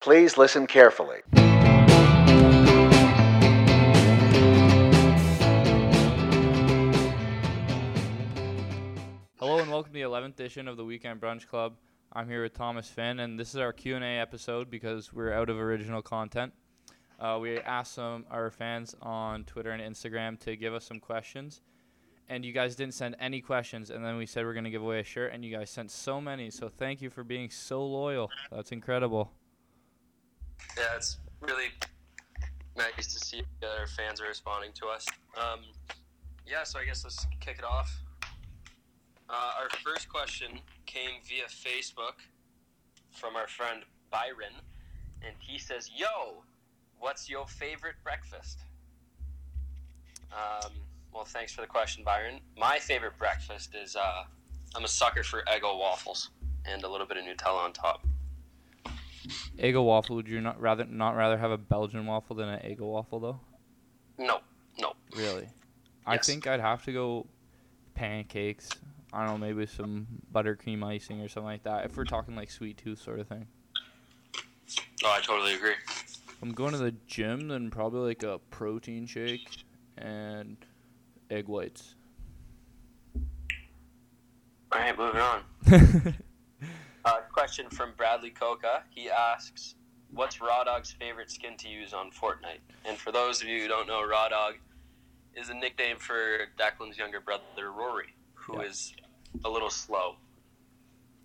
Please listen carefully. Hello and welcome to the 11th edition of the Weekend Brunch Club. I'm here with Thomas Finn, and this is our Q&A episode because we're out of original content. Uh, we asked some our fans on Twitter and Instagram to give us some questions, and you guys didn't send any questions. And then we said we're gonna give away a shirt, and you guys sent so many. So thank you for being so loyal. That's incredible. Yeah, it's really nice to see that our fans are responding to us. Um, yeah, so I guess let's kick it off. Uh, our first question came via Facebook from our friend Byron, and he says, "Yo, what's your favorite breakfast?" Um, well, thanks for the question, Byron. My favorite breakfast is uh, I'm a sucker for Eggo waffles and a little bit of Nutella on top. Eggo waffle. Would you not rather not rather have a Belgian waffle than an Eggo waffle though? No, no. Really? I think I'd have to go pancakes. I don't know, maybe some buttercream icing or something like that. If we're talking like sweet tooth sort of thing. Oh, I totally agree. If I'm going to the gym, then probably like a protein shake and egg whites. All right, moving on. Question from Bradley Coca. He asks, "What's Raw Dog's favorite skin to use on Fortnite?" And for those of you who don't know, Raw Dog is a nickname for Declan's younger brother Rory, who is Yeah. a little slow.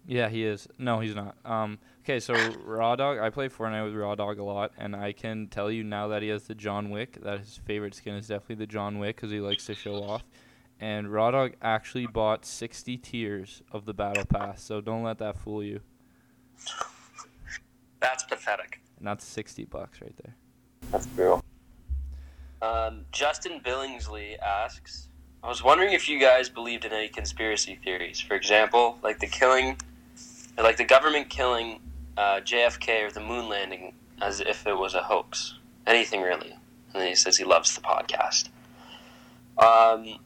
yeah, he is. No, he's not. Um, okay, so Raw Dog, I play Fortnite with Raw Dog a lot, and I can tell you now that he has the John Wick, that his favorite skin is definitely the John Wick because he likes to show off. And Raw Dog actually bought 60 tiers of the Battle Pass, so don't let that fool you. That's pathetic. And that's 60 bucks right there. That's brutal. Um, Justin Billingsley asks, I was wondering if you guys believed in any conspiracy theories. For example, like the killing, like the government killing uh, JFK or the moon landing as if it was a hoax. Anything really. And then he says he loves the podcast. Um,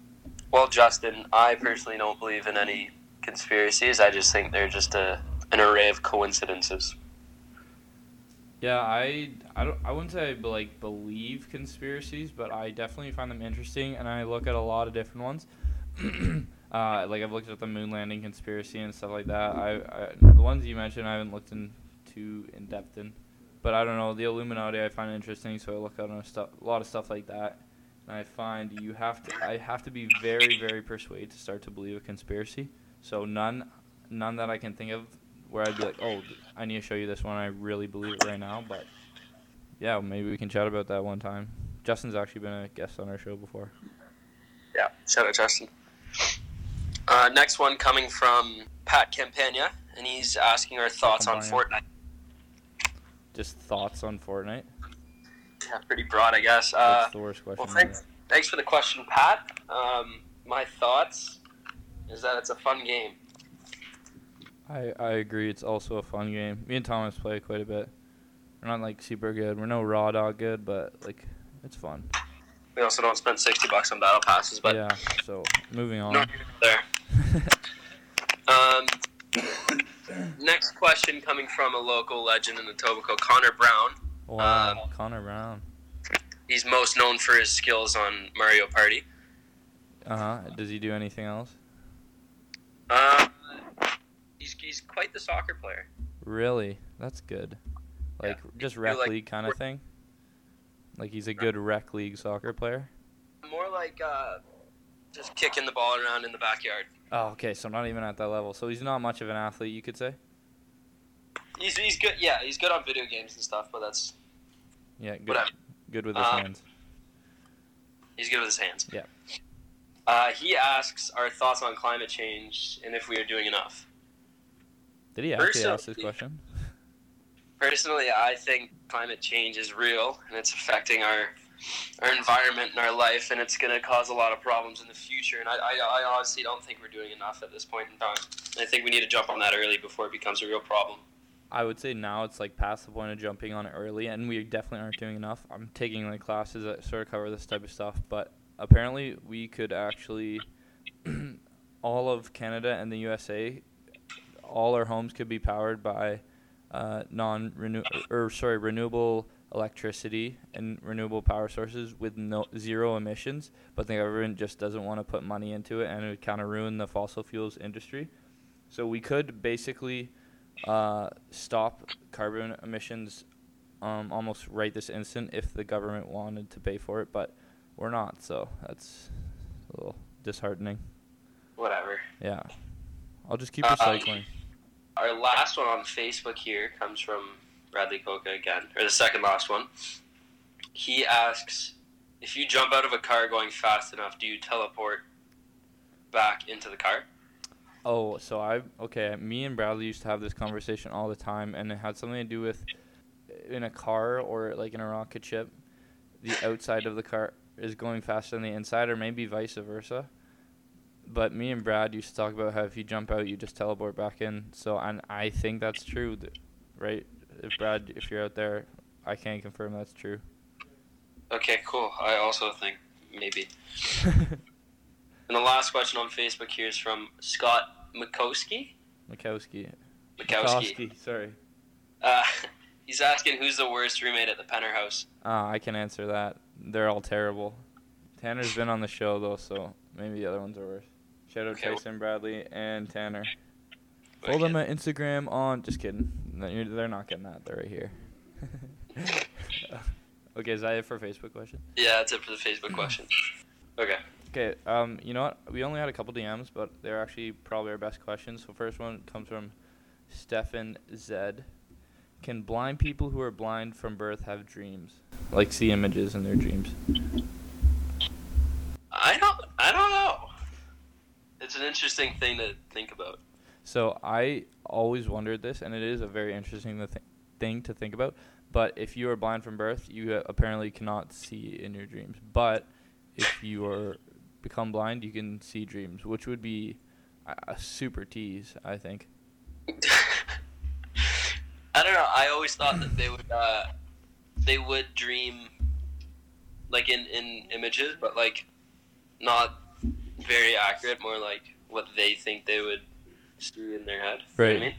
well, Justin, I personally don't believe in any conspiracies. I just think they're just a, an array of coincidences. Yeah, I I don't I wouldn't say I like believe conspiracies, but I definitely find them interesting, and I look at a lot of different ones. uh, like I've looked at the moon landing conspiracy and stuff like that. I, I the ones you mentioned I haven't looked in too in depth in, but I don't know the Illuminati I find interesting, so I look at a stuff a lot of stuff like that, and I find you have to I have to be very very persuaded to start to believe a conspiracy. So none none that I can think of where I'd be like, oh, I need to show you this one. I really believe it right now. But yeah, maybe we can chat about that one time. Justin's actually been a guest on our show before. Yeah, shout out Justin. Uh, next one coming from Pat Campagna, and he's asking our thoughts on Campagna. Fortnite. Just thoughts on Fortnite. Yeah, pretty broad, I guess. Uh, What's the worst question? well, thanks, thanks for the question, Pat. Um, my thoughts is that it's a fun game. I I agree. It's also a fun game. Me and Thomas play quite a bit. We're not like super good. We're no raw dog good, but like it's fun. We also don't spend sixty bucks on battle passes, but yeah. So moving on. no, there. Um, next question coming from a local legend in the Tobico, Connor Brown. wow, Um, Connor Brown. He's most known for his skills on Mario Party. Uh huh. Does he do anything else? Uh, he's, he's quite the soccer player. Really? That's good. Like just rec like- league kind of thing. Like he's a good rec league soccer player. More like uh, just kicking the ball around in the backyard. Oh, okay. So not even at that level. So he's not much of an athlete, you could say. He's, he's good. Yeah, he's good on video games and stuff, but that's Yeah, good. whatever. Good with his Um, hands. He's good with his hands. Yeah. Uh, he asks our thoughts on climate change and if we are doing enough. Did he actually ask this personally- question? Personally, I think climate change is real and it's affecting our our environment and our life, and it's going to cause a lot of problems in the future. And I, I, I honestly don't think we're doing enough at this point in time. I think we need to jump on that early before it becomes a real problem. I would say now it's like past the point of jumping on it early, and we definitely aren't doing enough. I'm taking like classes that sort of cover this type of stuff, but apparently we could actually, all of Canada and the USA, all our homes could be powered by uh, non renew or sorry renewable electricity and renewable power sources with no zero emissions, but the government just doesn't want to put money into it, and it would kind of ruin the fossil fuels industry. So we could basically uh, stop carbon emissions um, almost right this instant if the government wanted to pay for it, but we're not. So that's a little disheartening. Whatever. Yeah, I'll just keep Um, recycling. Our last one on Facebook here comes from Bradley Coca again, or the second last one. He asks, if you jump out of a car going fast enough, do you teleport back into the car? Oh, so I okay. Me and Bradley used to have this conversation all the time, and it had something to do with in a car or like in a rocket ship, the outside of the car is going faster than the inside, or maybe vice versa. But me and Brad used to talk about how if you jump out, you just teleport back in. So and I think that's true, right? If Brad, if you're out there, I can confirm that's true. Okay, cool. I also think maybe. And the last question on Facebook here is from Scott Mikowski. Mikowski. Mikowski. Sorry. Uh, he's asking who's the worst roommate at the Penner house. Ah, I can answer that. They're all terrible. Tanner's been on the show though, so maybe the other ones are worse. Shout out Okay. Tyson Bradley and Tanner. Follow them at Instagram on. Just kidding. They're not getting that. They're right here. okay, is that it for Facebook question? Yeah, that's it for the Facebook question. Okay. Okay. Um, you know what? We only had a couple DMs, but they're actually probably our best questions. So first one comes from Stefan Zed. Can blind people who are blind from birth have dreams? Like see images in their dreams? I don't. I don't know. It's an interesting thing to think about. So I always wondered this, and it is a very interesting th- thing to think about. But if you are blind from birth, you apparently cannot see in your dreams. But if you are become blind, you can see dreams, which would be a- a super tease, I think. I don't know. I always thought that they would. Uh, they would dream, like in in images, but like not very accurate. More like what they think they would see in their head. You know I Right. mean?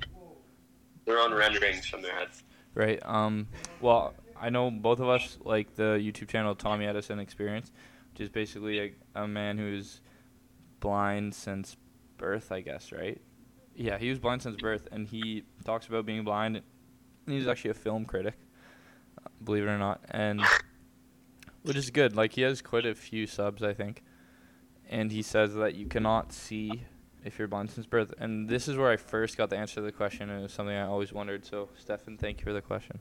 Their own renderings from their head. Right. Um. Well, I know both of us like the YouTube channel Tommy Edison Experience, which is basically a, a man who's blind since birth, I guess. Right. Yeah, he was blind since birth, and he talks about being blind. And he's actually a film critic, believe it or not, and which is good. Like he has quite a few subs, I think, and he says that you cannot see if you're blind since birth. And this is where I first got the answer to the question, and it was something I always wondered. So, Stefan, thank you for the question.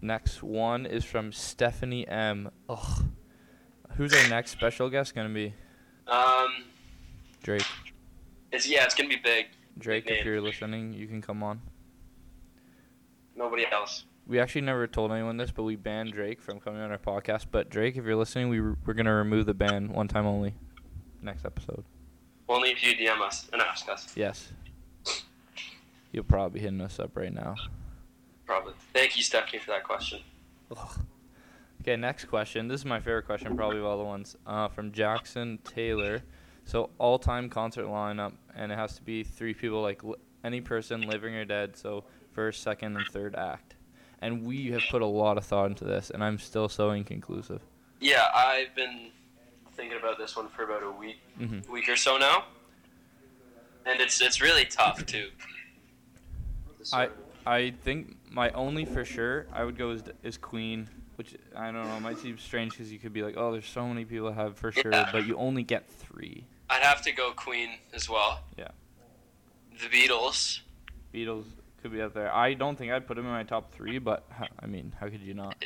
Next one is from Stephanie M. Ugh. Who's our next special guest gonna be? Um, Drake. it's yeah, it's gonna be big. Drake, Big if name. you're listening, you can come on. Nobody else. We actually never told anyone this, but we banned Drake from coming on our podcast. But Drake, if you're listening, we we're gonna remove the ban one time only. Next episode. Only if you DM us and ask us. Yes. You'll probably be hitting us up right now. Probably. Thank you, Stephanie, for that question. Ugh. Okay, next question. This is my favorite question, probably of all the ones. Uh, from Jackson Taylor. So all-time concert lineup, and it has to be three people, like li- any person, living or dead. So first, second, and third act. And we have put a lot of thought into this, and I'm still so inconclusive. Yeah, I've been thinking about this one for about a week, hmm week or so now, and it's it's really tough too. I I think my only for sure I would go is, is Queen, which I don't know might seem strange because you could be like, oh, there's so many people that have for sure, Yeah. but you only get three. I'd have to go Queen as well. Yeah. The Beatles. Beatles could be up there. I don't think I'd put them in my top three, but I mean, how could you not?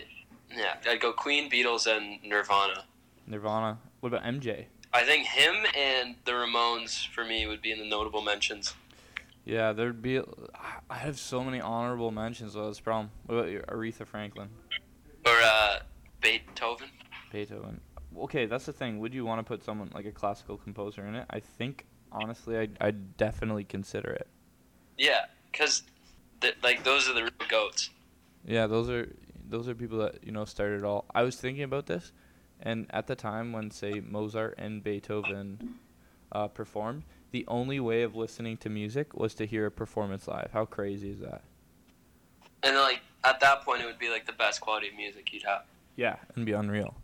Yeah, I'd go Queen, Beatles, and Nirvana. Nirvana. What about MJ? I think him and the Ramones for me would be in the notable mentions. Yeah, there'd be. I have so many honorable mentions. though. That's the problem. What about your Aretha Franklin, Or uh, Beethoven. Beethoven? Okay, that's the thing. Would you want to put someone like a classical composer in it? I think honestly, I'd, I'd definitely consider it. Yeah, because th- like those are the real goats. Yeah, those are those are people that you know started it all. I was thinking about this, and at the time when say Mozart and Beethoven uh, performed, the only way of listening to music was to hear a performance live. How crazy is that? And like at that point, it would be like the best quality of music you'd have. Yeah, and be unreal.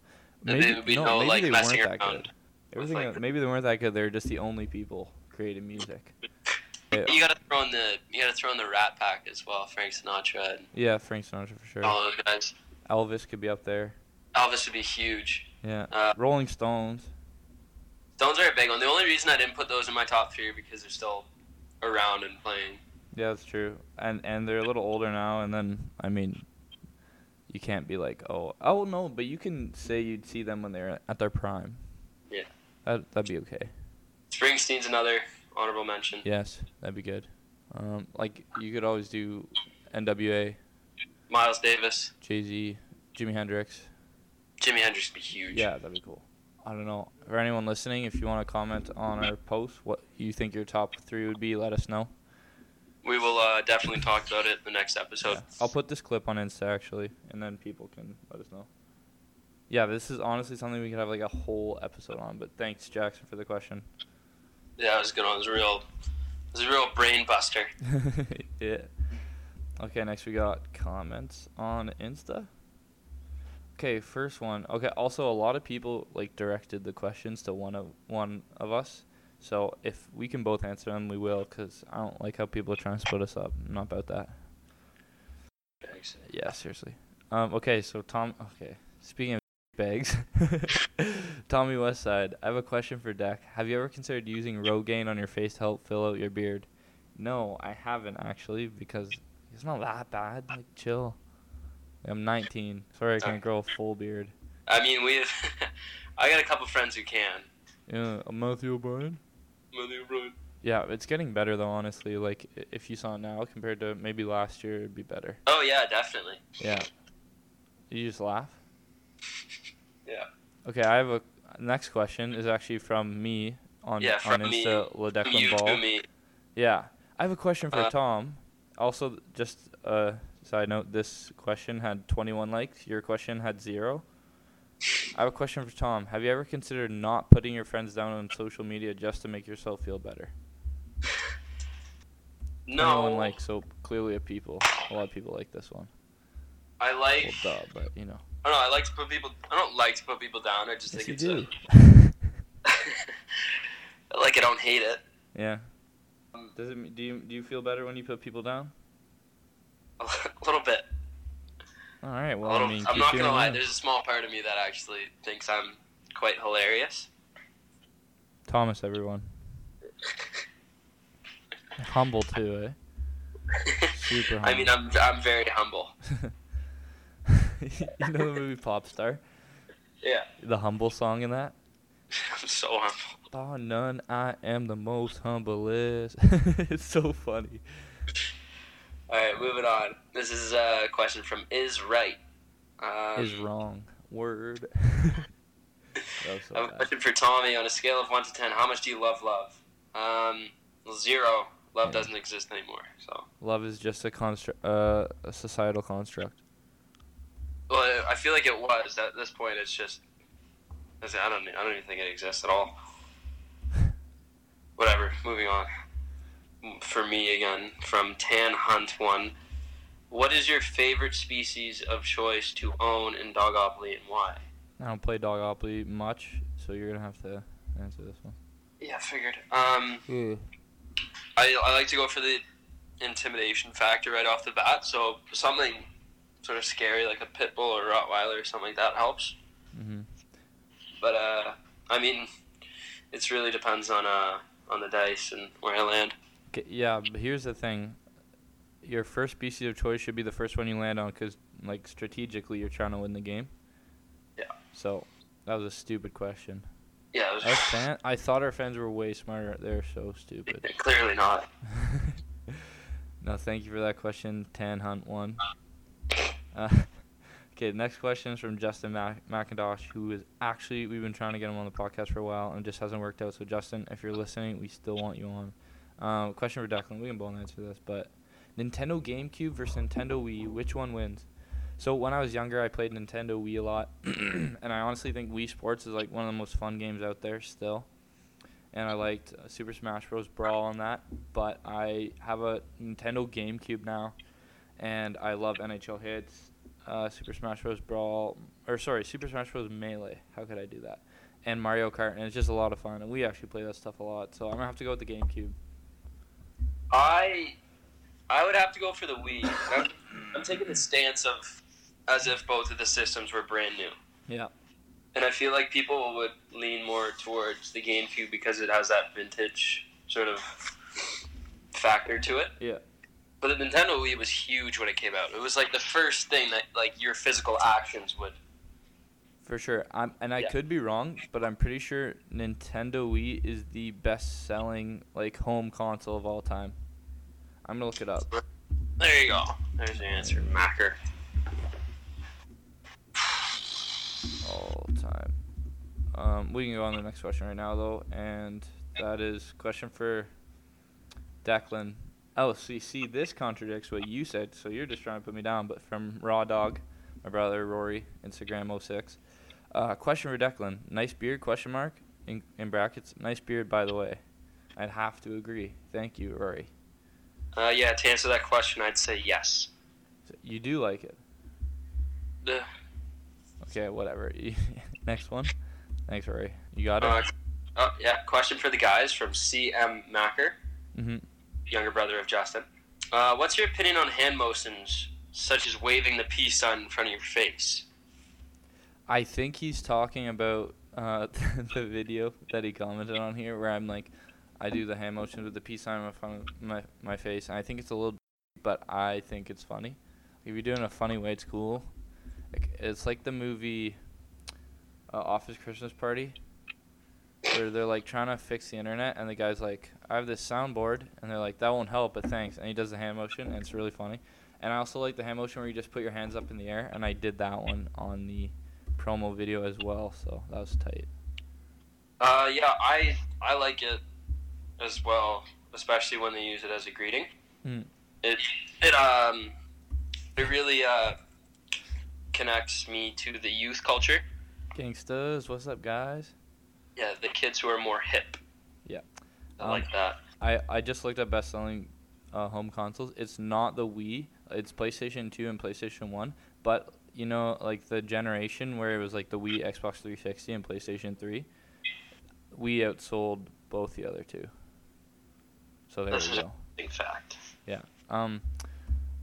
And would be no, maybe like they messing weren't that good. Everything, like maybe they weren't that good. They were just the only people creating music. You gotta throw in the you gotta throw in the Rat Pack as well, Frank Sinatra and yeah, Frank Sinatra for sure. all those guys. Elvis could be up there. Elvis would be huge. Yeah, Uh, Rolling Stones. Stones are a big one. The only reason I didn't put those in my top three because they're still around and playing. Yeah, that's true. And and they're a little older now. And then I mean, you can't be like, oh, oh no, but you can say you'd see them when they're at their prime. Yeah. That that'd be okay. Springsteen's another honorable mention. Yes, that'd be good. Um, like you could always do N.W.A., Miles Davis, Jay Z, Jimi Hendrix. Jimi Hendrix would be huge. Yeah, that'd be cool. I don't know. For anyone listening, if you want to comment on our post, what you think your top three would be, let us know. We will uh, definitely talk about it in the next episode. Yeah. I'll put this clip on Insta actually, and then people can let us know. Yeah, this is honestly something we could have like a whole episode on. But thanks, Jackson, for the question. Yeah, it was a good one. It was a real, it was a real brain buster. yeah. Okay, next we got comments on Insta. Okay, first one. Okay, also a lot of people like directed the questions to one of one of us. So if we can both answer them, we will. Cause I don't like how people are trying to split us up. I'm not about that. Yeah, seriously. Um, okay, so Tom. Okay, speaking of bags, Tommy Westside. I have a question for Deck. Have you ever considered using Rogaine on your face to help fill out your beard? No, I haven't actually because it's not that bad. Like, chill. I'm 19. Sorry, I can't grow a full beard. I mean, we. Have I got a couple friends who can. Yeah, I'm Matthew O'Brien. Mother Road. Yeah, it's getting better though. Honestly, like if you saw it now compared to maybe last year, it'd be better. Oh yeah, definitely. Yeah. You just laugh. Yeah. Okay, I have a next question. Is actually from me on Yeah, on Insta. From Ledeclan Ball. me. Yeah, I have a question for Uh, Tom. Also, just a side note: this question had 21 likes. Your question had zero. I have a question for Tom. Have you ever considered not putting your friends down on social media just to make yourself feel better? 21 No, likes, so clearly a people. A lot of people like this one. I like. Well, duh, but you know. I don't know. I like to put people. I don't like to put people down. I just Yes, think you it's do. a. like I don't hate it. yeah. Does it? Do you do you feel better when you put people down? A little bit. All right. Well, little, I mean, I'm not gonna lie. that. There's a small part of me that actually thinks I'm quite hilarious. Thomas, everyone. Humble too, eh? Super I mean, I'm I'm very humble. you know the movie Pop Star? Yeah. The humble song in that? I'm so humble. Bar none, I am the most humblest. it's so funny. All right, moving on. This is a question from Is Right. Um, Is wrong. Word. so I have a question for Tommy. On a scale of one to ten, how much do you love love? Um, zero. Love Yeah. doesn't exist anymore. So, Love is just a construct, uh, a societal construct. well, I feel like it was at this point. It's just, I don't, I don't even think it exists at all. Whatever. Moving on. For me again, from Tan Hunt one. What is your favorite species of choice to own in Dogopoly and why? I don't play Dogopoly much, so you're gonna have to answer this one. Yeah, figured. Um, I, I like to go for the intimidation factor right off the bat. So something sort of scary like a pit bull or Rottweiler or something like that helps. Mm-hmm. But uh, I mean, it really depends on uh on the dice and where I land. Okay, yeah, but here's the thing. Your first species of choice should be the first one you land on, because like strategically, you're trying to win the game. Yeah. So that was a stupid question. Yeah, it was, Our fan, I thought our fans were way smarter. They're so stupid. clearly not. no, thank you for that question, Tan Hunt one. Uh, okay, next question is from Justin Mac- McIntosh, who is actually we've been trying to get him on the podcast for a while and just hasn't worked out. So Justin, if you're listening, we still want you on. Um, question for Declan. We can both answer this, but Nintendo GameCube versus Nintendo Wii, which one wins? So when I was younger, I played Nintendo Wii a lot, and I honestly think Wii Sports is like one of the most fun games out there still. And I liked uh, Super Smash Bros. Brawl on that, but I have a Nintendo GameCube now, and I love NHL Hitz, uh, Super Smash Bros. Brawl, or sorry, Super Smash Bros. Melee. How could I do that? And Mario Kart, and it's just a lot of fun, and we actually play that stuff a lot. So I'm gonna have to go with the GameCube. I I would have to go for the Wii. I'm, I'm taking the stance of as if both of the systems were brand new. Yeah. And I feel like people would lean more towards the GameCube because it has that vintage sort of factor to it. Yeah. But the Nintendo Wii was huge when it came out. It was like the first thing that like your physical actions would. For sure. I'm, and I Yeah. could be wrong, but I'm pretty sure Nintendo Wii is the best-selling like home console of all time. I'm gonna look it up. There you go. There's the answer, Macker. all time. Um, we can go on to the next question right now, though, and that is question for Declan. Oh, see, see, this contradicts what you said, so you're just trying to put me down. But from Raw Dog, my brother Rory, Instagram 06. Uh, question for Declan. Nice beard? Question mark in, in brackets. Nice beard, by the way. I'd have to agree. Thank you, Rory. Uh, yeah, to answer that question, I'd say yes. So you do like it. Uh, Okay, whatever. next one. Thanks, Rory. You got it. Uh, oh, yeah. Question for the guys from CM Macker, hmm younger brother of Justin. Uh, what's your opinion on hand motions, such as waving the peace sign in front of your face? I think he's talking about uh, the video that he commented on here, where I'm like, I do the hand motion with the peace sign in front of my my face, and I think it's a little, but I think it's funny. If you do it in a funny way, it's cool. Like, it's like the movie uh, Office Christmas Party, where they're like trying to fix the internet, and the guy's like, I have this soundboard, and they're like, that won't help, but thanks, and he does the hand motion, and it's really funny. And I also like the hand motion where you just put your hands up in the air, and I did that one on the promo video as well, so that was tight. Uh, yeah, I I like it as well, especially when they use it as a greeting. Hmm. It it um it really uh connects me to the youth culture. Gangstas, what's up, guys? Yeah, the kids who are more hip. Yeah. I Um, like that. I, I just looked at best selling uh, home consoles. It's not the Wii. It's PlayStation 2 and PlayStation 1. But, you know, like the generation where it was like the Wii, Xbox 360, and PlayStation 3, we outsold both the other two. So there This we go. big fact. Yeah. Um,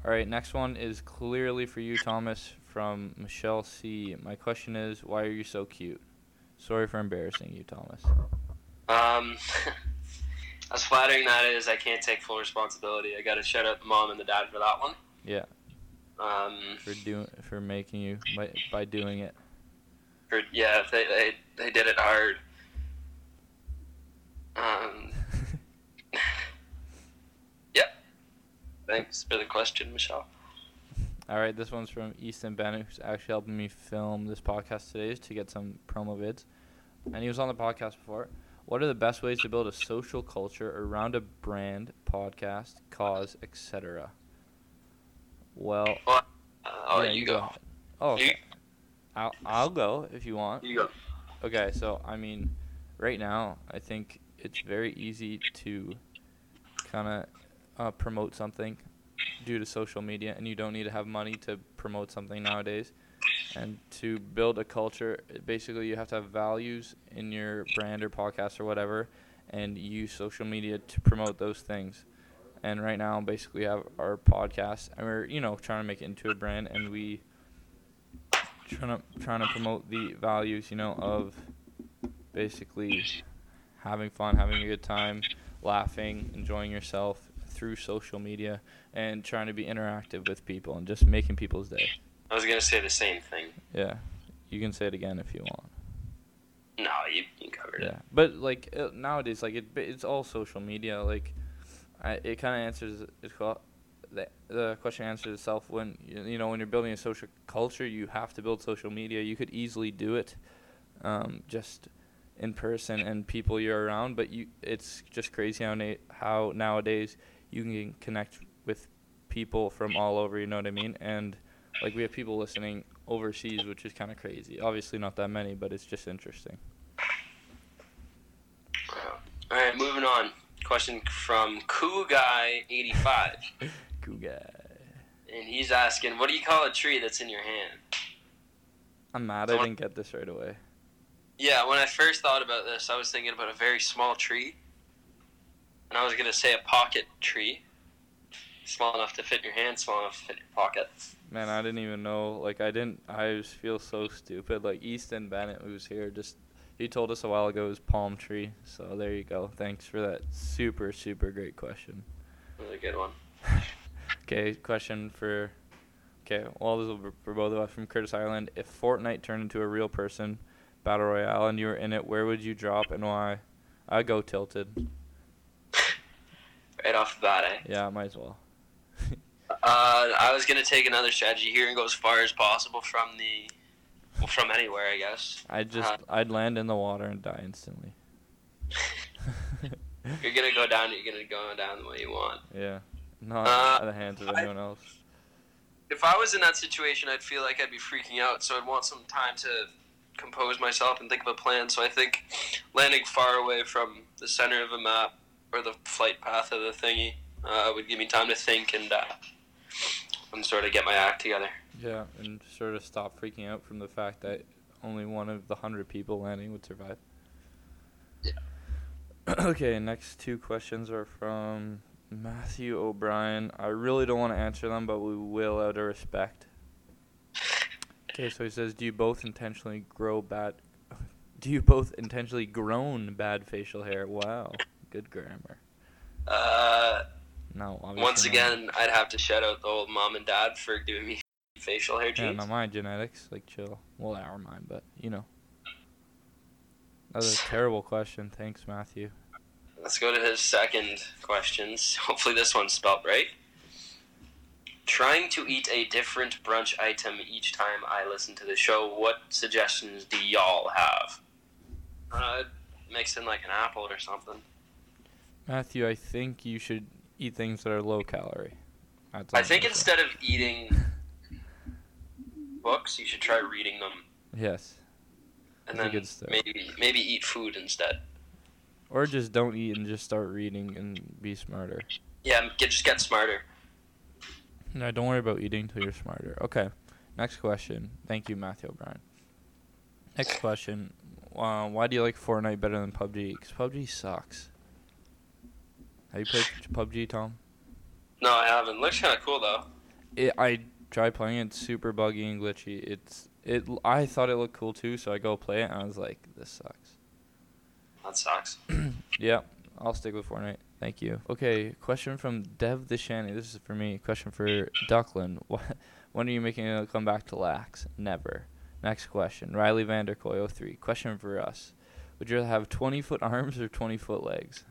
all right, next one is clearly for you, Thomas, from Michelle C. My question is, why are you so cute? Sorry for embarrassing you, Thomas. Um, as flattering that is, I can't take full responsibility. I got to shout out the mom and the dad for that one. Yeah, Um, for doing for making you by by doing it. for, yeah, they, they they did it hard. Um, thanks for the question, Michelle. All right, this one's from Easton Bennett, who's actually helping me film this podcast today to get some promo vids. And he was on the podcast before. What are the best ways to build a social culture around a brand, podcast, cause, etc.? Well, Uh, oh, yeah, you, go. ahead. Oh, okay. I'll, I'll go if you want. You go. Okay, so I mean, right now I think it's very easy to kind of uh, promote something due to social media, and you don't need to have money to promote something nowadays. And to build a culture, basically you have to have values in your brand or podcast or whatever, and use social media to promote those things. And right now, basically, we have our podcast, and we're you know trying to make it into a brand, and we trying to trying to promote the values, you know, of basically having fun, having a good time, laughing, enjoying yourself through social media, and trying to be interactive with people and just making people's day. I was gonna say the same thing. Yeah, you can say it again if you want. No, you, you covered Yeah, it. but like uh, nowadays, like it, it's all social media. Like, I, it kind of answers it's called the the question answers itself when you, know when you're building a social culture, you have to build social media. You could easily do it, um, just in person and people you're around. But you, it's just crazy how na- how nowadays you can connect with people from all over. You know what I mean? And like we have people listening overseas, which is kind of crazy. Obviously, not that many, but it's just interesting. All right, moving on. Question from Cool Guy eighty five. Cool guy. and he's asking, "What do you call a tree that's in your hand?" I'm mad So I didn't get this right away. Yeah, when I first thought about this, I was thinking about a very small tree, and I was gonna say a pocket tree, small enough to fit in your hand, small enough to fit in your pocket. Man, I didn't even know. Like, I didn't. I just feel so stupid. Like, Easton Bennett, who's here, just he told us a while ago it was palm tree. So there you go. Thanks for that super super great question. Really good one. Okay, question for. Okay, well, this will be for both of us from Curtis Island. If Fortnite turned into a real person battle royale and you were in it, where would you drop and why? I'd go tilted. Right off the bat, eh? Yeah, might as well. Uh, I was gonna take another strategy here and go as far as possible from the, from anywhere, I guess. I'd just Uh, I'd land in the water and die instantly. You're gonna go down. You're gonna go down the way you want. yeah, not Uh, at the hands of I- anyone else. If I was in that situation, I'd feel like I'd be freaking out. So I'd want some time to compose myself and think of a plan. So I think landing far away from the center of a map or the flight path of the thingy uh, would give me time to think and uh, and sort of get my act together. Yeah, and sort of stop freaking out from the fact that only one of the hundred people landing would survive. Yeah. okay, next two questions are from Matthew O'Brien. I really don't want to answer them, but we will out of respect. Okay, so he says, "Do you both intentionally grow bad? Do you both intentionally grown bad facial hair? Wow, good grammar. Uh, No, obviously once not. again, I'd have to shout out the old mom and dad for giving me facial hair Yeah, genes. not my genetics. Like, chill. Well, our mine, but you know. That was a terrible question. Thanks, Matthew. Let's go to his second questions. Hopefully, this one's spelled right. Trying to eat a different brunch item each time I listen to the show. What suggestions do y'all have? Uh, mix in like an apple or something. Matthew, I think you should eat things that are low calorie. I think I'm gonna say. instead of eating books, you should try reading them, Yes. and That's a then good start. maybe maybe eat food instead. Or just don't eat and just start reading and be smarter. Yeah, get just get smarter. No, don't worry about eating until you're smarter. Okay. Next question. Thank you, Matthew O'Brien. Next question. Uh, why do you like Fortnite better than PUBG? Because PUBG sucks. Have you played PUBG, Tom? No, I haven't. Looks kind of cool though. It, I tried playing it. Super buggy and glitchy. It's it. I thought it looked cool too, so I go play it, and I was like, "This sucks." That sucks. yeah, I'll stick with Fortnite. Thank you. Okay, question from Dev the Shanny. This is for me. Question for Duckland. Wh- When are you making a comeback to Lax? Never. Next question. Riley Vanderkoy 03. Question for us. Would you rather have 20 foot arms or 20 foot legs?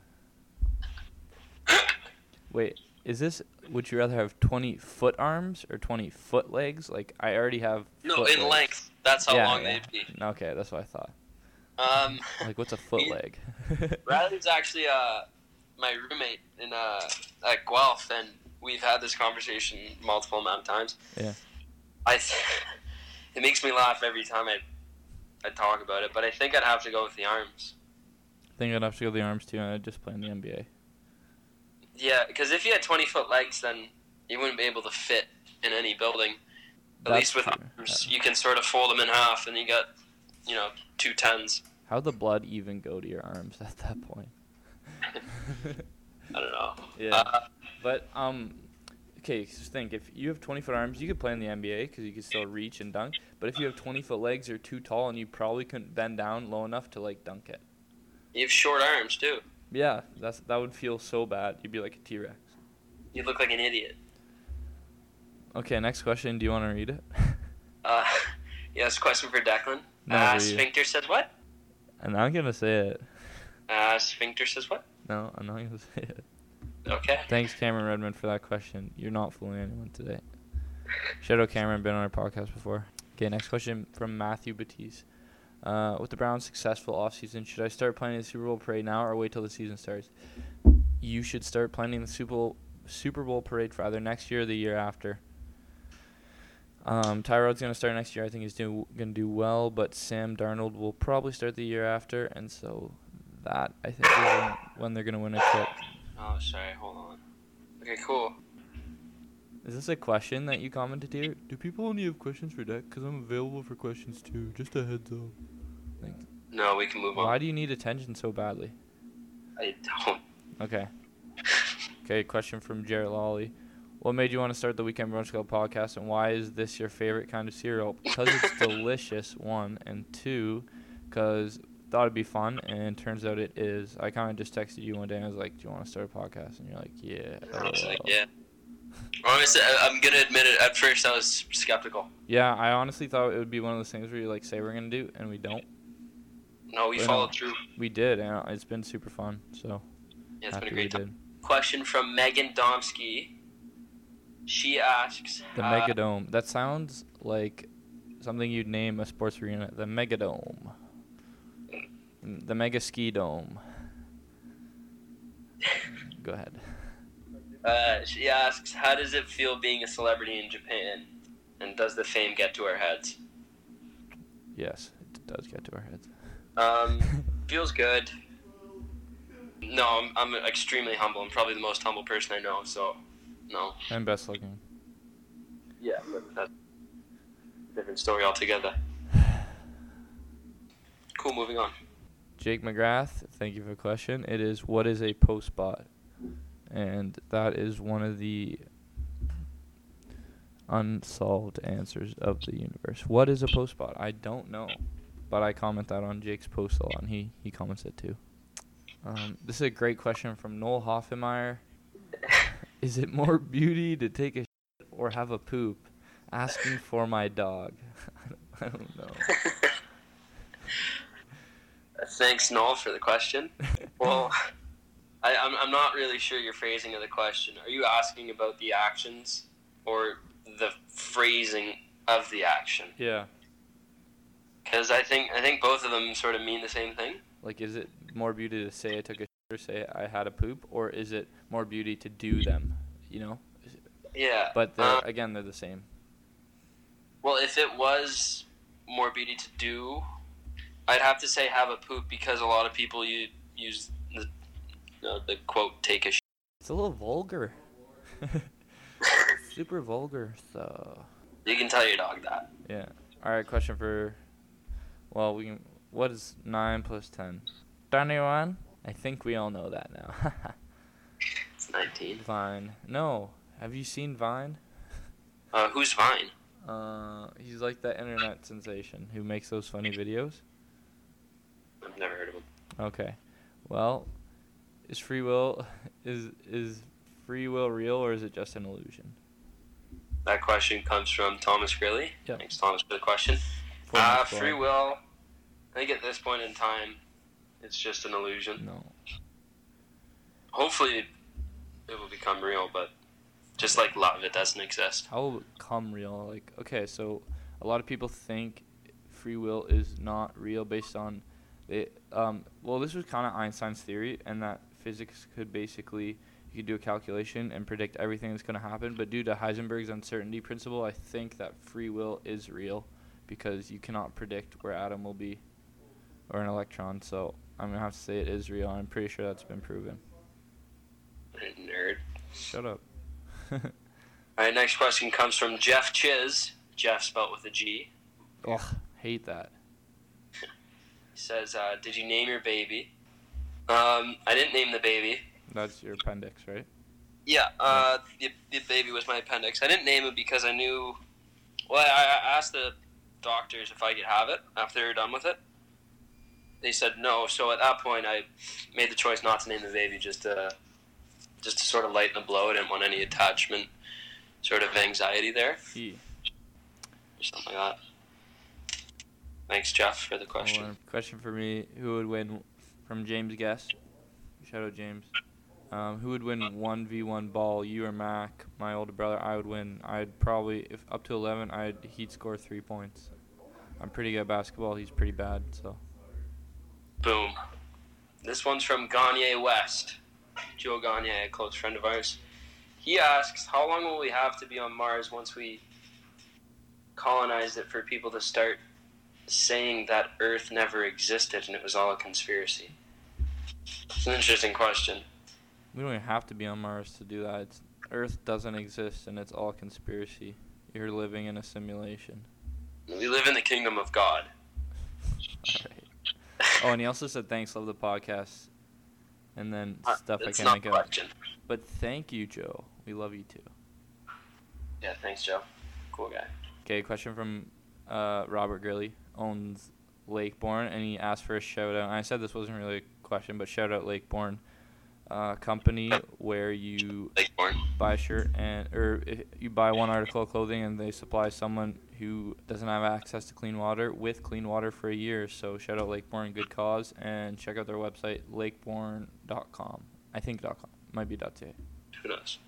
Wait, is this? Would you rather have 20 foot arms or 20 foot legs? Like I already have. No, in legs. length. That's how Yeah, long yeah. they'd be. Okay, that's what I thought. Um, Like, what's a foot leg? Riley's actually uh, my roommate in uh, at Guelph, and we've had this conversation multiple amount of times. Yeah. I th- it makes me laugh every time I I talk about it, but I think I'd have to go with the arms. I think I'd have to go with the arms too, and I'd just play in the NBA. Yeah, because if you had twenty foot legs, then you wouldn't be able to fit in any building. At That's least with true. arms, you can sort of fold them in half, and you got you know two tens. How'd the blood even go to your arms at that point? I don't know. yeah. Uh, But um, okay, just think if you have 20 foot arms, you could play in the NBA because you could still reach and dunk. But if you have 20 foot legs, you're too tall and you probably couldn't bend down low enough to like dunk it. you have short arms too. Yeah, that's that would feel so bad. You'd be like a T Rex. You look like an idiot. Okay, next question. Do you want to read it? Uh, yes, question for Declan. No, uh. Sphincter says what? And I'm gonna say it. Uh, Sphincter says what? No, I'm not gonna say it. Okay. Thanks, Cameron Redmond, for that question. You're not fooling anyone today. Shadow Cameron, been on our podcast before. Okay, next question from Matthew Batiste. Uh, with the Browns' successful offseason, should I start planning the Super Bowl parade now or wait till the season starts? You should start planning the Super Bowl, Super Bowl parade for either next year or the year after. Um, Tyrod's going to start next year. I think he's going to do well, but Sam Darnold will probably start the year after, and so that, I think, is when, they're going to win a chip. Oh, sorry. Hold on. Okay, cool. Is this a question that you commented here? Do people only have questions for Deck? Because I'm available for questions too. Just a heads up. Like, No, we can move on. why do you need attention so badly? I don't. Okay. Okay, question from Jarrett Lawley. What made you want to start the Weekend Brunch Club podcast, and why is this your favorite kind of cereal? Because it's delicious, one, and two, because thought it'd be fun, and turns out it is. I kind of just texted you one day and I was like, "Do you want to start a podcast?" And you're like, "Yeah." I was like, yeah. Honestly, I- I'm gonna admit it. At first, I was skeptical. Yeah, I honestly thought it would be one of those things where you like say we're gonna do, and we don't. No, we Why followed not? through. We did, and it's been super fun. So Yeah, it's been a great time. Question from Megan Domsky. She asks, The uh, Megadome. That sounds like something you'd name a sports arena. The Megadome. Mm, The Mega Ski Dome. Go ahead. Uh, she asks, how does it feel being a celebrity in Japan? And does the fame get to our heads? Yes, it does get to our heads. Um, feels good. No, I'm, I'm extremely humble. I'm probably the most humble person I know. So, no. and best looking. Yeah, but that's a different story altogether. Cool. Moving on. Jake McGrath, thank you for the question. It is what is a post bot? And that is one of the unsolved answers of the universe. What is a post bot? I don't know. But I comment that on Jake's post a lot and he, he comments it too. Um, this is a great question from Noel Hoffenmeyer. Is it more beauty to take a shit or have a poop? Asking for my dog. I don't know. Thanks, Noel, for the question. Well, I, I'm, I'm not really sure your phrasing of the question. Are you asking about the actions or the phrasing of the action? Yeah. Because I think I think both of them sort of mean the same thing. Like, is it more beauty to say I took a shit or say I had a poop, or is it more beauty to do them? You know. Yeah. But they're, uh, again, they're the same. well, if it was more beauty to do, I'd have to say have a poop because a lot of people you use the uh, the quote take a. Sh-. It's a little vulgar. Super vulgar. So You can tell your dog that. yeah. All right. Question for. Well, we can. What is nine plus ten? Twenty-one. I think we all know that now. It's 19. Vine. No. Have you seen Vine? Uh, who's Vine? Uh, he's like that internet sensation who makes those funny videos. I've never heard of him. Okay. Well, is free will is is free will real or is it just an illusion? That question comes from Thomas Grilly. Yeah. Thanks, Thomas, for the question. Uh, free will. I think at this point in time, it's just an illusion. No. Hopefully, it will become real, but just like love, it doesn't exist. How will it come real? Like, okay, so a lot of people think free will is not real based on it. Um, well, this was kind of Einstein's theory, and that physics could basically you could do a calculation and predict everything that's going to happen. But due to Heisenberg's uncertainty principle, I think that free will is real because you cannot predict where atom will be or an electron. So I'm gonna have to say it is real. I'm pretty sure that's been proven. Nerd. Shut up. All right, next question comes from Geoff Chiz. Jeff spelt with a G. Ugh, hate that. He says, uh, "Did you name your baby?" Um, I didn't name the baby. That's your appendix, right? Yeah, uh, the, the baby was my appendix. I didn't name it because I knew. Well, I, I asked the doctors if I could have it after they were done with it. They said no, so at that point I made the choice not to name the baby, just to, just to sort of lighten the blow. I didn't want any attachment, sort of anxiety there, or something like that. Thanks, Jeff, for the question. Question for me: Who would win? From James Guest. Shout out James. Um, who would win one v one ball? You or Mac? My older brother. I would win. I'd probably if up to eleven. I'd he'd score three points. I'm pretty good at basketball. He's pretty bad. So Boom. This one's from Gagne West. Joe Gagne, a close friend of ours. He asks, How long will we have to be on Mars once we colonize it for people to start saying that Earth never existed and it was all a conspiracy? It's an interesting question. we don't even have to be on Mars to do that. It's, Earth doesn't exist and it's all conspiracy. You're living in a simulation. We live in the kingdom of God. Alright. Oh, and he also said thanks, love the podcast, and then Uh, stuff I can't a question. But thank you, Joe. We love you too. Yeah, thanks, Joe. Cool guy. Okay, question from uh, Robert Grilly owns Lakeborn, and he asked for a shout out. And I said this wasn't really a question, but shout out Lakeborn, uh, company where you Lakeborn. buy a shirt and or you buy one article of clothing and they supply someone who doesn't have access to clean water with clean water for a year. So shout out Lakeborn, good cause, and check out their website lakeborn.com. I think .com might be .ca. Who knows?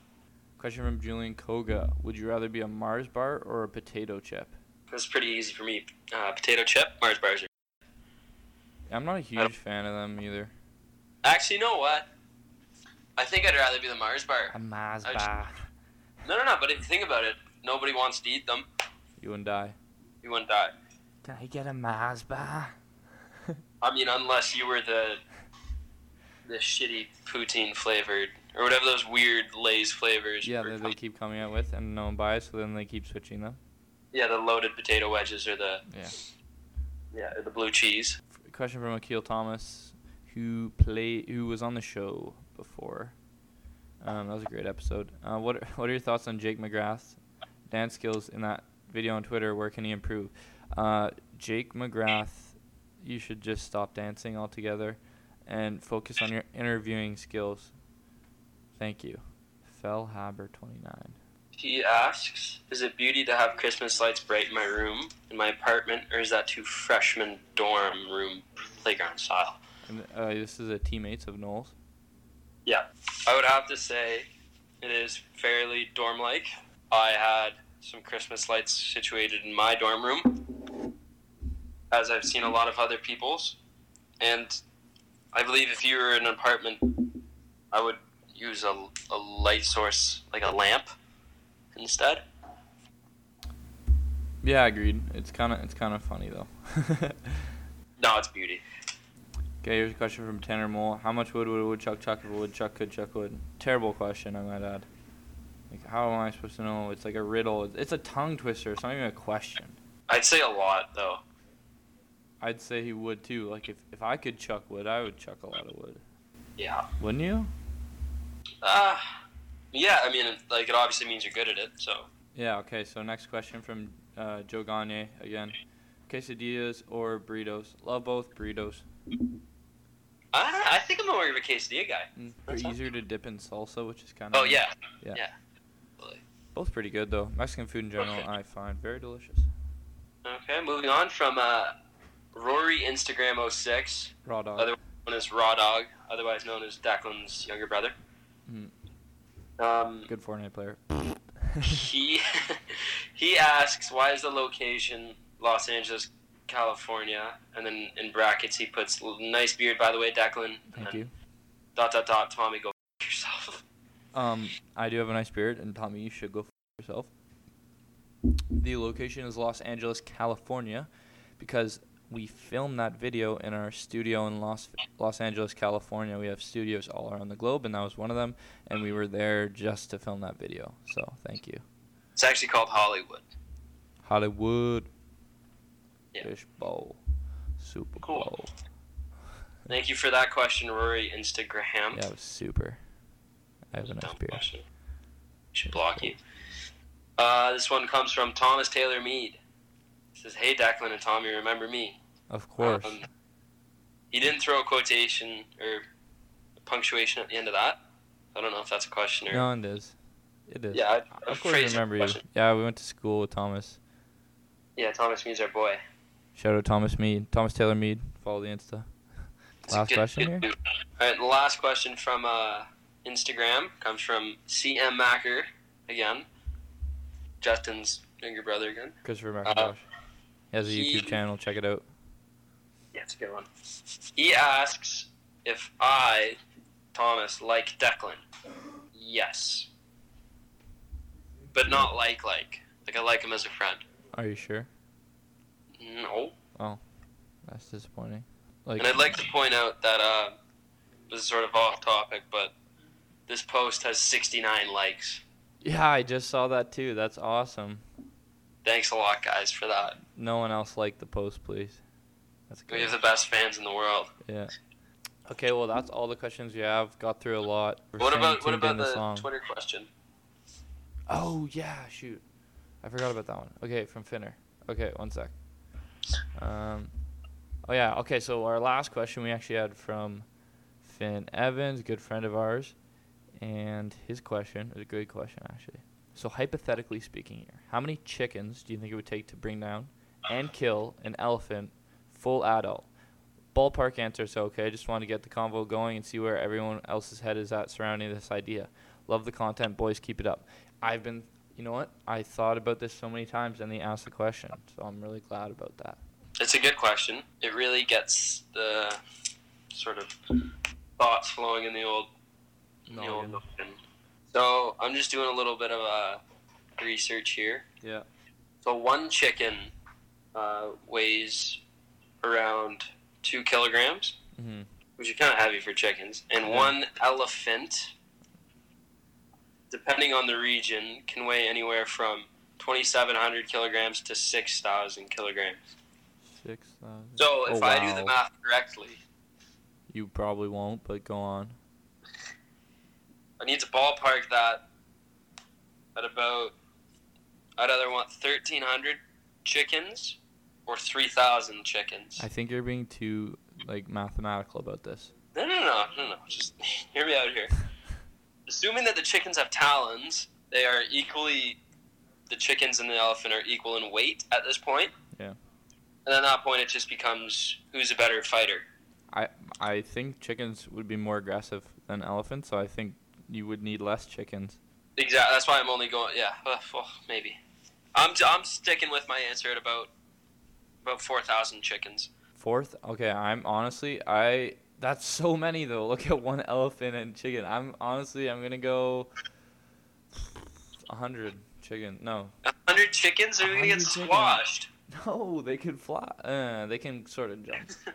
Question from Julian Koga: Would you rather be a Mars bar or a potato chip? That's pretty easy for me. Uh, potato chip, Mars bars. I'm not a huge fan of them either. Actually, you know what? I think I'd rather be the Mars bar. A Mars I just- bar. No, no, no. But if you think about it, nobody wants to eat them. You wouldn't die. You wouldn't die. Can I get a Mars bar? I mean, unless you were the the shitty poutine flavored or whatever those weird Lay's flavors. yeah, that they keep coming out with, and no one buys, so then they keep switching them. yeah, the loaded potato wedges or the Yeah. yeah or the blue cheese. Question from Akil Thomas, who play who was on the show before. Um, that was a great episode. Uh, what are, what are your thoughts on Jake McGrath's dance skills in that video on Twitter? Where can he improve? Uh, Jake McGrath, you should just stop dancing altogether, and focus on your interviewing skills. Thank you, Fel Haber twenty nine. He asks, "Is it beauty to have Christmas lights bright in my room, in my apartment, or is that too freshman dorm room playground style?" And uh, this is a teammates of Knowles. Yeah, I would have to say it is fairly dorm-like. I had some Christmas lights situated in my dorm room, as I've seen a lot of other people's, and I believe if you were in an apartment, I would use a, a light source like a lamp instead. Yeah, I agreed. It's kind of it's kind of funny though. No, it's beauty. Okay, here's a question from Tanner Mole. How much wood would a woodchuck chuck if a woodchuck could chuck wood? Terrible question, I might add. Like, how am I supposed to know? It's like a riddle. It's a tongue twister. It's not even a question. I'd say a lot though. I'd say he would too. Like, if, if I could chuck wood, I would chuck a lot of wood. Yeah. Wouldn't you? Uh, yeah. I mean, like it obviously means you're good at it. So Yeah, okay, so next question from uh, Joe Gagne again. Quesadillas or burritos? Love both burritos. I, I think I'm more of a quesadilla guy. Mm, They're easier to dip in salsa, which is kind of. Oh yeah. Yeah. Yeah. Really. Both pretty good though. Mexican food in general, Okay. I find very delicious. Okay, moving on from uh, Rory Instagram 06, Raw dog. Other- known as Raw Dog, otherwise known as Declan's younger brother. Mhm. Um, Good Fortnite player. he he asks, "Why is the location Los Angeles, California?" And then in brackets he puts, "Nice beard, by the way, Declan." and Thank then you. Dot dot dot. Tommy, go f- yourself. Um, I do have a nice beard, and Tommy, you should go f yourself. The location is Los Angeles, California, because we filmed that video in our studio in Los Los Angeles, California. We have studios all around the globe, and that was one of them. And we were there just to film that video. So thank you, It's actually called Hollywood. Hollywood. Yeah. Fish bowl, Super Cool. Bowl. Thank you for that question, Rory Instagram. Yeah, it was super. I have a nice beard. question. Should block you. Uh, this one comes from Thomas Taylor Mead. He says, "Hey Declan and Tommy, remember me?" Of course. Um, he didn't throw a quotation or punctuation at the end of that. I don't know if that's a question or. no, it is. It is. Yeah, I, I Of course, I remember you. Yeah, we went to school with Thomas. Yeah, Thomas Mead's our boy. Shout out Thomas Mead, Thomas Taylor Mead. Follow the Insta. A Last good- question good here? All right, the last question from uh, Instagram comes from CM Macker again. Justin's younger brother again. Christopher Uh, he has a he- YouTube channel. Check it out. Yeah, it's a good one. He asks if I, Thomas, like Declan. Yes. But not like like. Like I like him as a friend. Are you sure? No. Oh. That's disappointing. Like, And I'd like to point out that uh this is sort of off topic, but this post has 69 likes. Yeah, I just saw that too. That's awesome. Thanks a lot, guys, for that. No one else liked the post, please. That's We have the best fans in the world. Yeah. Okay, well that's all the questions we have. Got through a lot. We're What about what about the long. Twitter question? Oh yeah, shoot. I forgot about that one. Okay, from Finner. Okay, one sec. Um, oh yeah. Okay, so our last question we actually had from Finn Evans, good friend of ours, and his question is a good question actually. So hypothetically speaking here, how many chickens do you think it would take to bring down and kill an elephant full adult? Ballpark answer, so okay. I just want to get the convo going and see where everyone else's head is at surrounding this idea. Love the content, boys. Keep it up. I've been, you know what? I thought about this so many times, and they asked the question, so I'm really glad about that. It's a good question. It really gets the sort of thoughts flowing in the old, in the old noggin. So I'm just doing a little bit of uh, research here. Yeah. So one chicken uh, weighs around two kilograms, hmm which is kind of heavy for chickens, and Yeah. one elephant, depending on the region, can weigh anywhere from 2,700 kilograms to 6,000 kilograms. Six thousand. So if Oh, I do the math correctly, You probably won't, but go on. I need to ballpark that at about. I'd either want 1,300 chickens or 3,000 chickens. I think you're being too like mathematical about this. No, no, no, no, no. Just hear me out here. Assuming that the chickens have talons, they are equally. The chickens and the elephant are equal in weight at this point. Yeah. And at that point, it just becomes who's a better fighter. I I think chickens would be more aggressive than elephants, so I think you would need less chickens. Exactly. That's why I'm only going. Yeah. Uh, well, maybe. I'm I'm sticking with my answer at about about four thousand chickens. Fourth, okay. I'm honestly, I that's so many though. Look at one elephant and chicken. I'm honestly, I'm gonna go. A hundred chicken. No, A hundred chickens are gonna get 100 chickens. squashed. no, they can fly. Uh, they can sort of jump.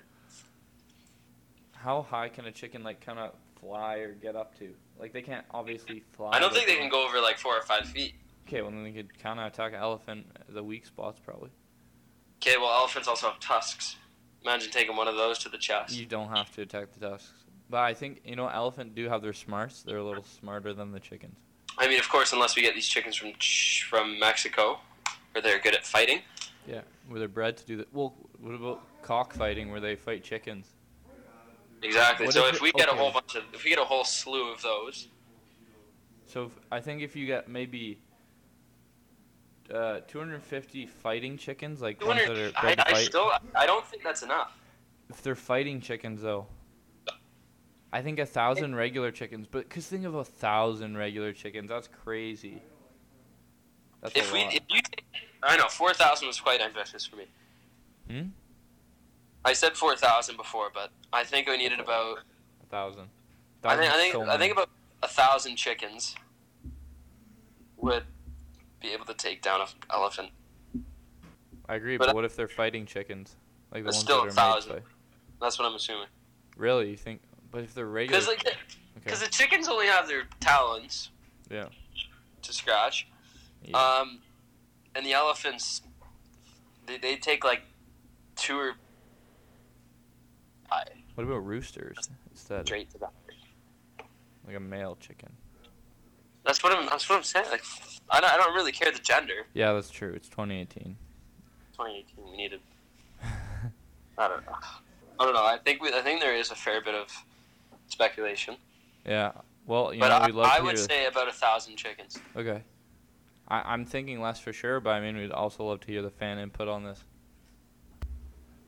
How high can a chicken like kind of fly or get up to? Like they can't obviously fly. I don't think they can go over like four or five feet. Okay, well then they could kind of attack an elephant the weak spots probably. Okay, well elephants also have tusks. Imagine taking one of those to the chest. You don't have to attack the tusks. But I think you know elephant do have their smarts. They're a little smarter than the chickens. I mean, of course, unless we get these chickens from Ch- from Mexico, where they're good at fighting. Yeah, where they're bred to do that. Well, what about cockfighting where they fight chickens? Exactly. What so if if we get a whole bunch of, if we get a whole slew of those, So if, I think if you get maybe uh, 250 fighting chickens, like ones that are I, I still, I don't think that's enough. if they're fighting chickens though, I think a thousand regular chickens. But cause think of a thousand regular chickens, that's crazy. That's If a we, lot. if you, I know four thousand was quite ambitious for me. Hmm? I said four thousand before, but I think we needed about. a thousand. I think, I think, so I think about a thousand chickens would be able to take down an elephant. I agree, but but, what if they're fighting chickens? Like the ones still that a are made thousand. by. That's what I'm assuming. Really, you think? But if they're regular, Because like, okay. the chickens only have their talons. Yeah. To scratch. Yeah. Um, and the elephants, they, they take like two or I what about roosters instead? straight to that. Like a male chicken. That's what I'm. That's what I'm saying. Like, I don't, I don't really care the gender. Yeah, that's true. It's 2018. 2018, we needed. I don't know. I don't know. I think we. I think there is a fair bit of speculation, yeah. Well, you but know, I, we'd love to I to would hear. say about a thousand chickens. Okay. I, I'm thinking less for sure, but I mean, we'd also love to hear the fan input on this.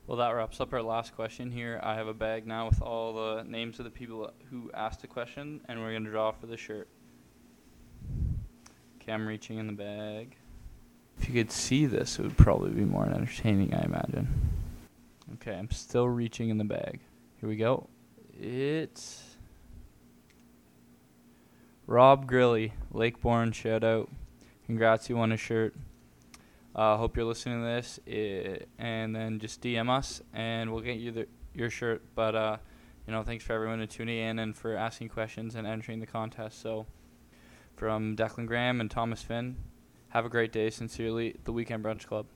Well, that wraps up our last question here. I have a bag now with all the names of the people who asked a question, and we're going to draw for the shirt. Okay, I'm reaching in the bag. If you could see this, it would probably be more entertaining, I imagine. Okay, I'm still reaching in the bag. Here we go. It's Rob Grilly, Lakeborn, shout out. Congrats, you won a shirt. Uh, hope you're listening to this, i and then just DM us, and we'll get you the, your shirt. But uh, you know, thanks for everyone to tuning in and for asking questions and entering the contest. So, from Declan Graham and Thomas Finn. Have a great day. Sincerely, the Weekend Brunch Club.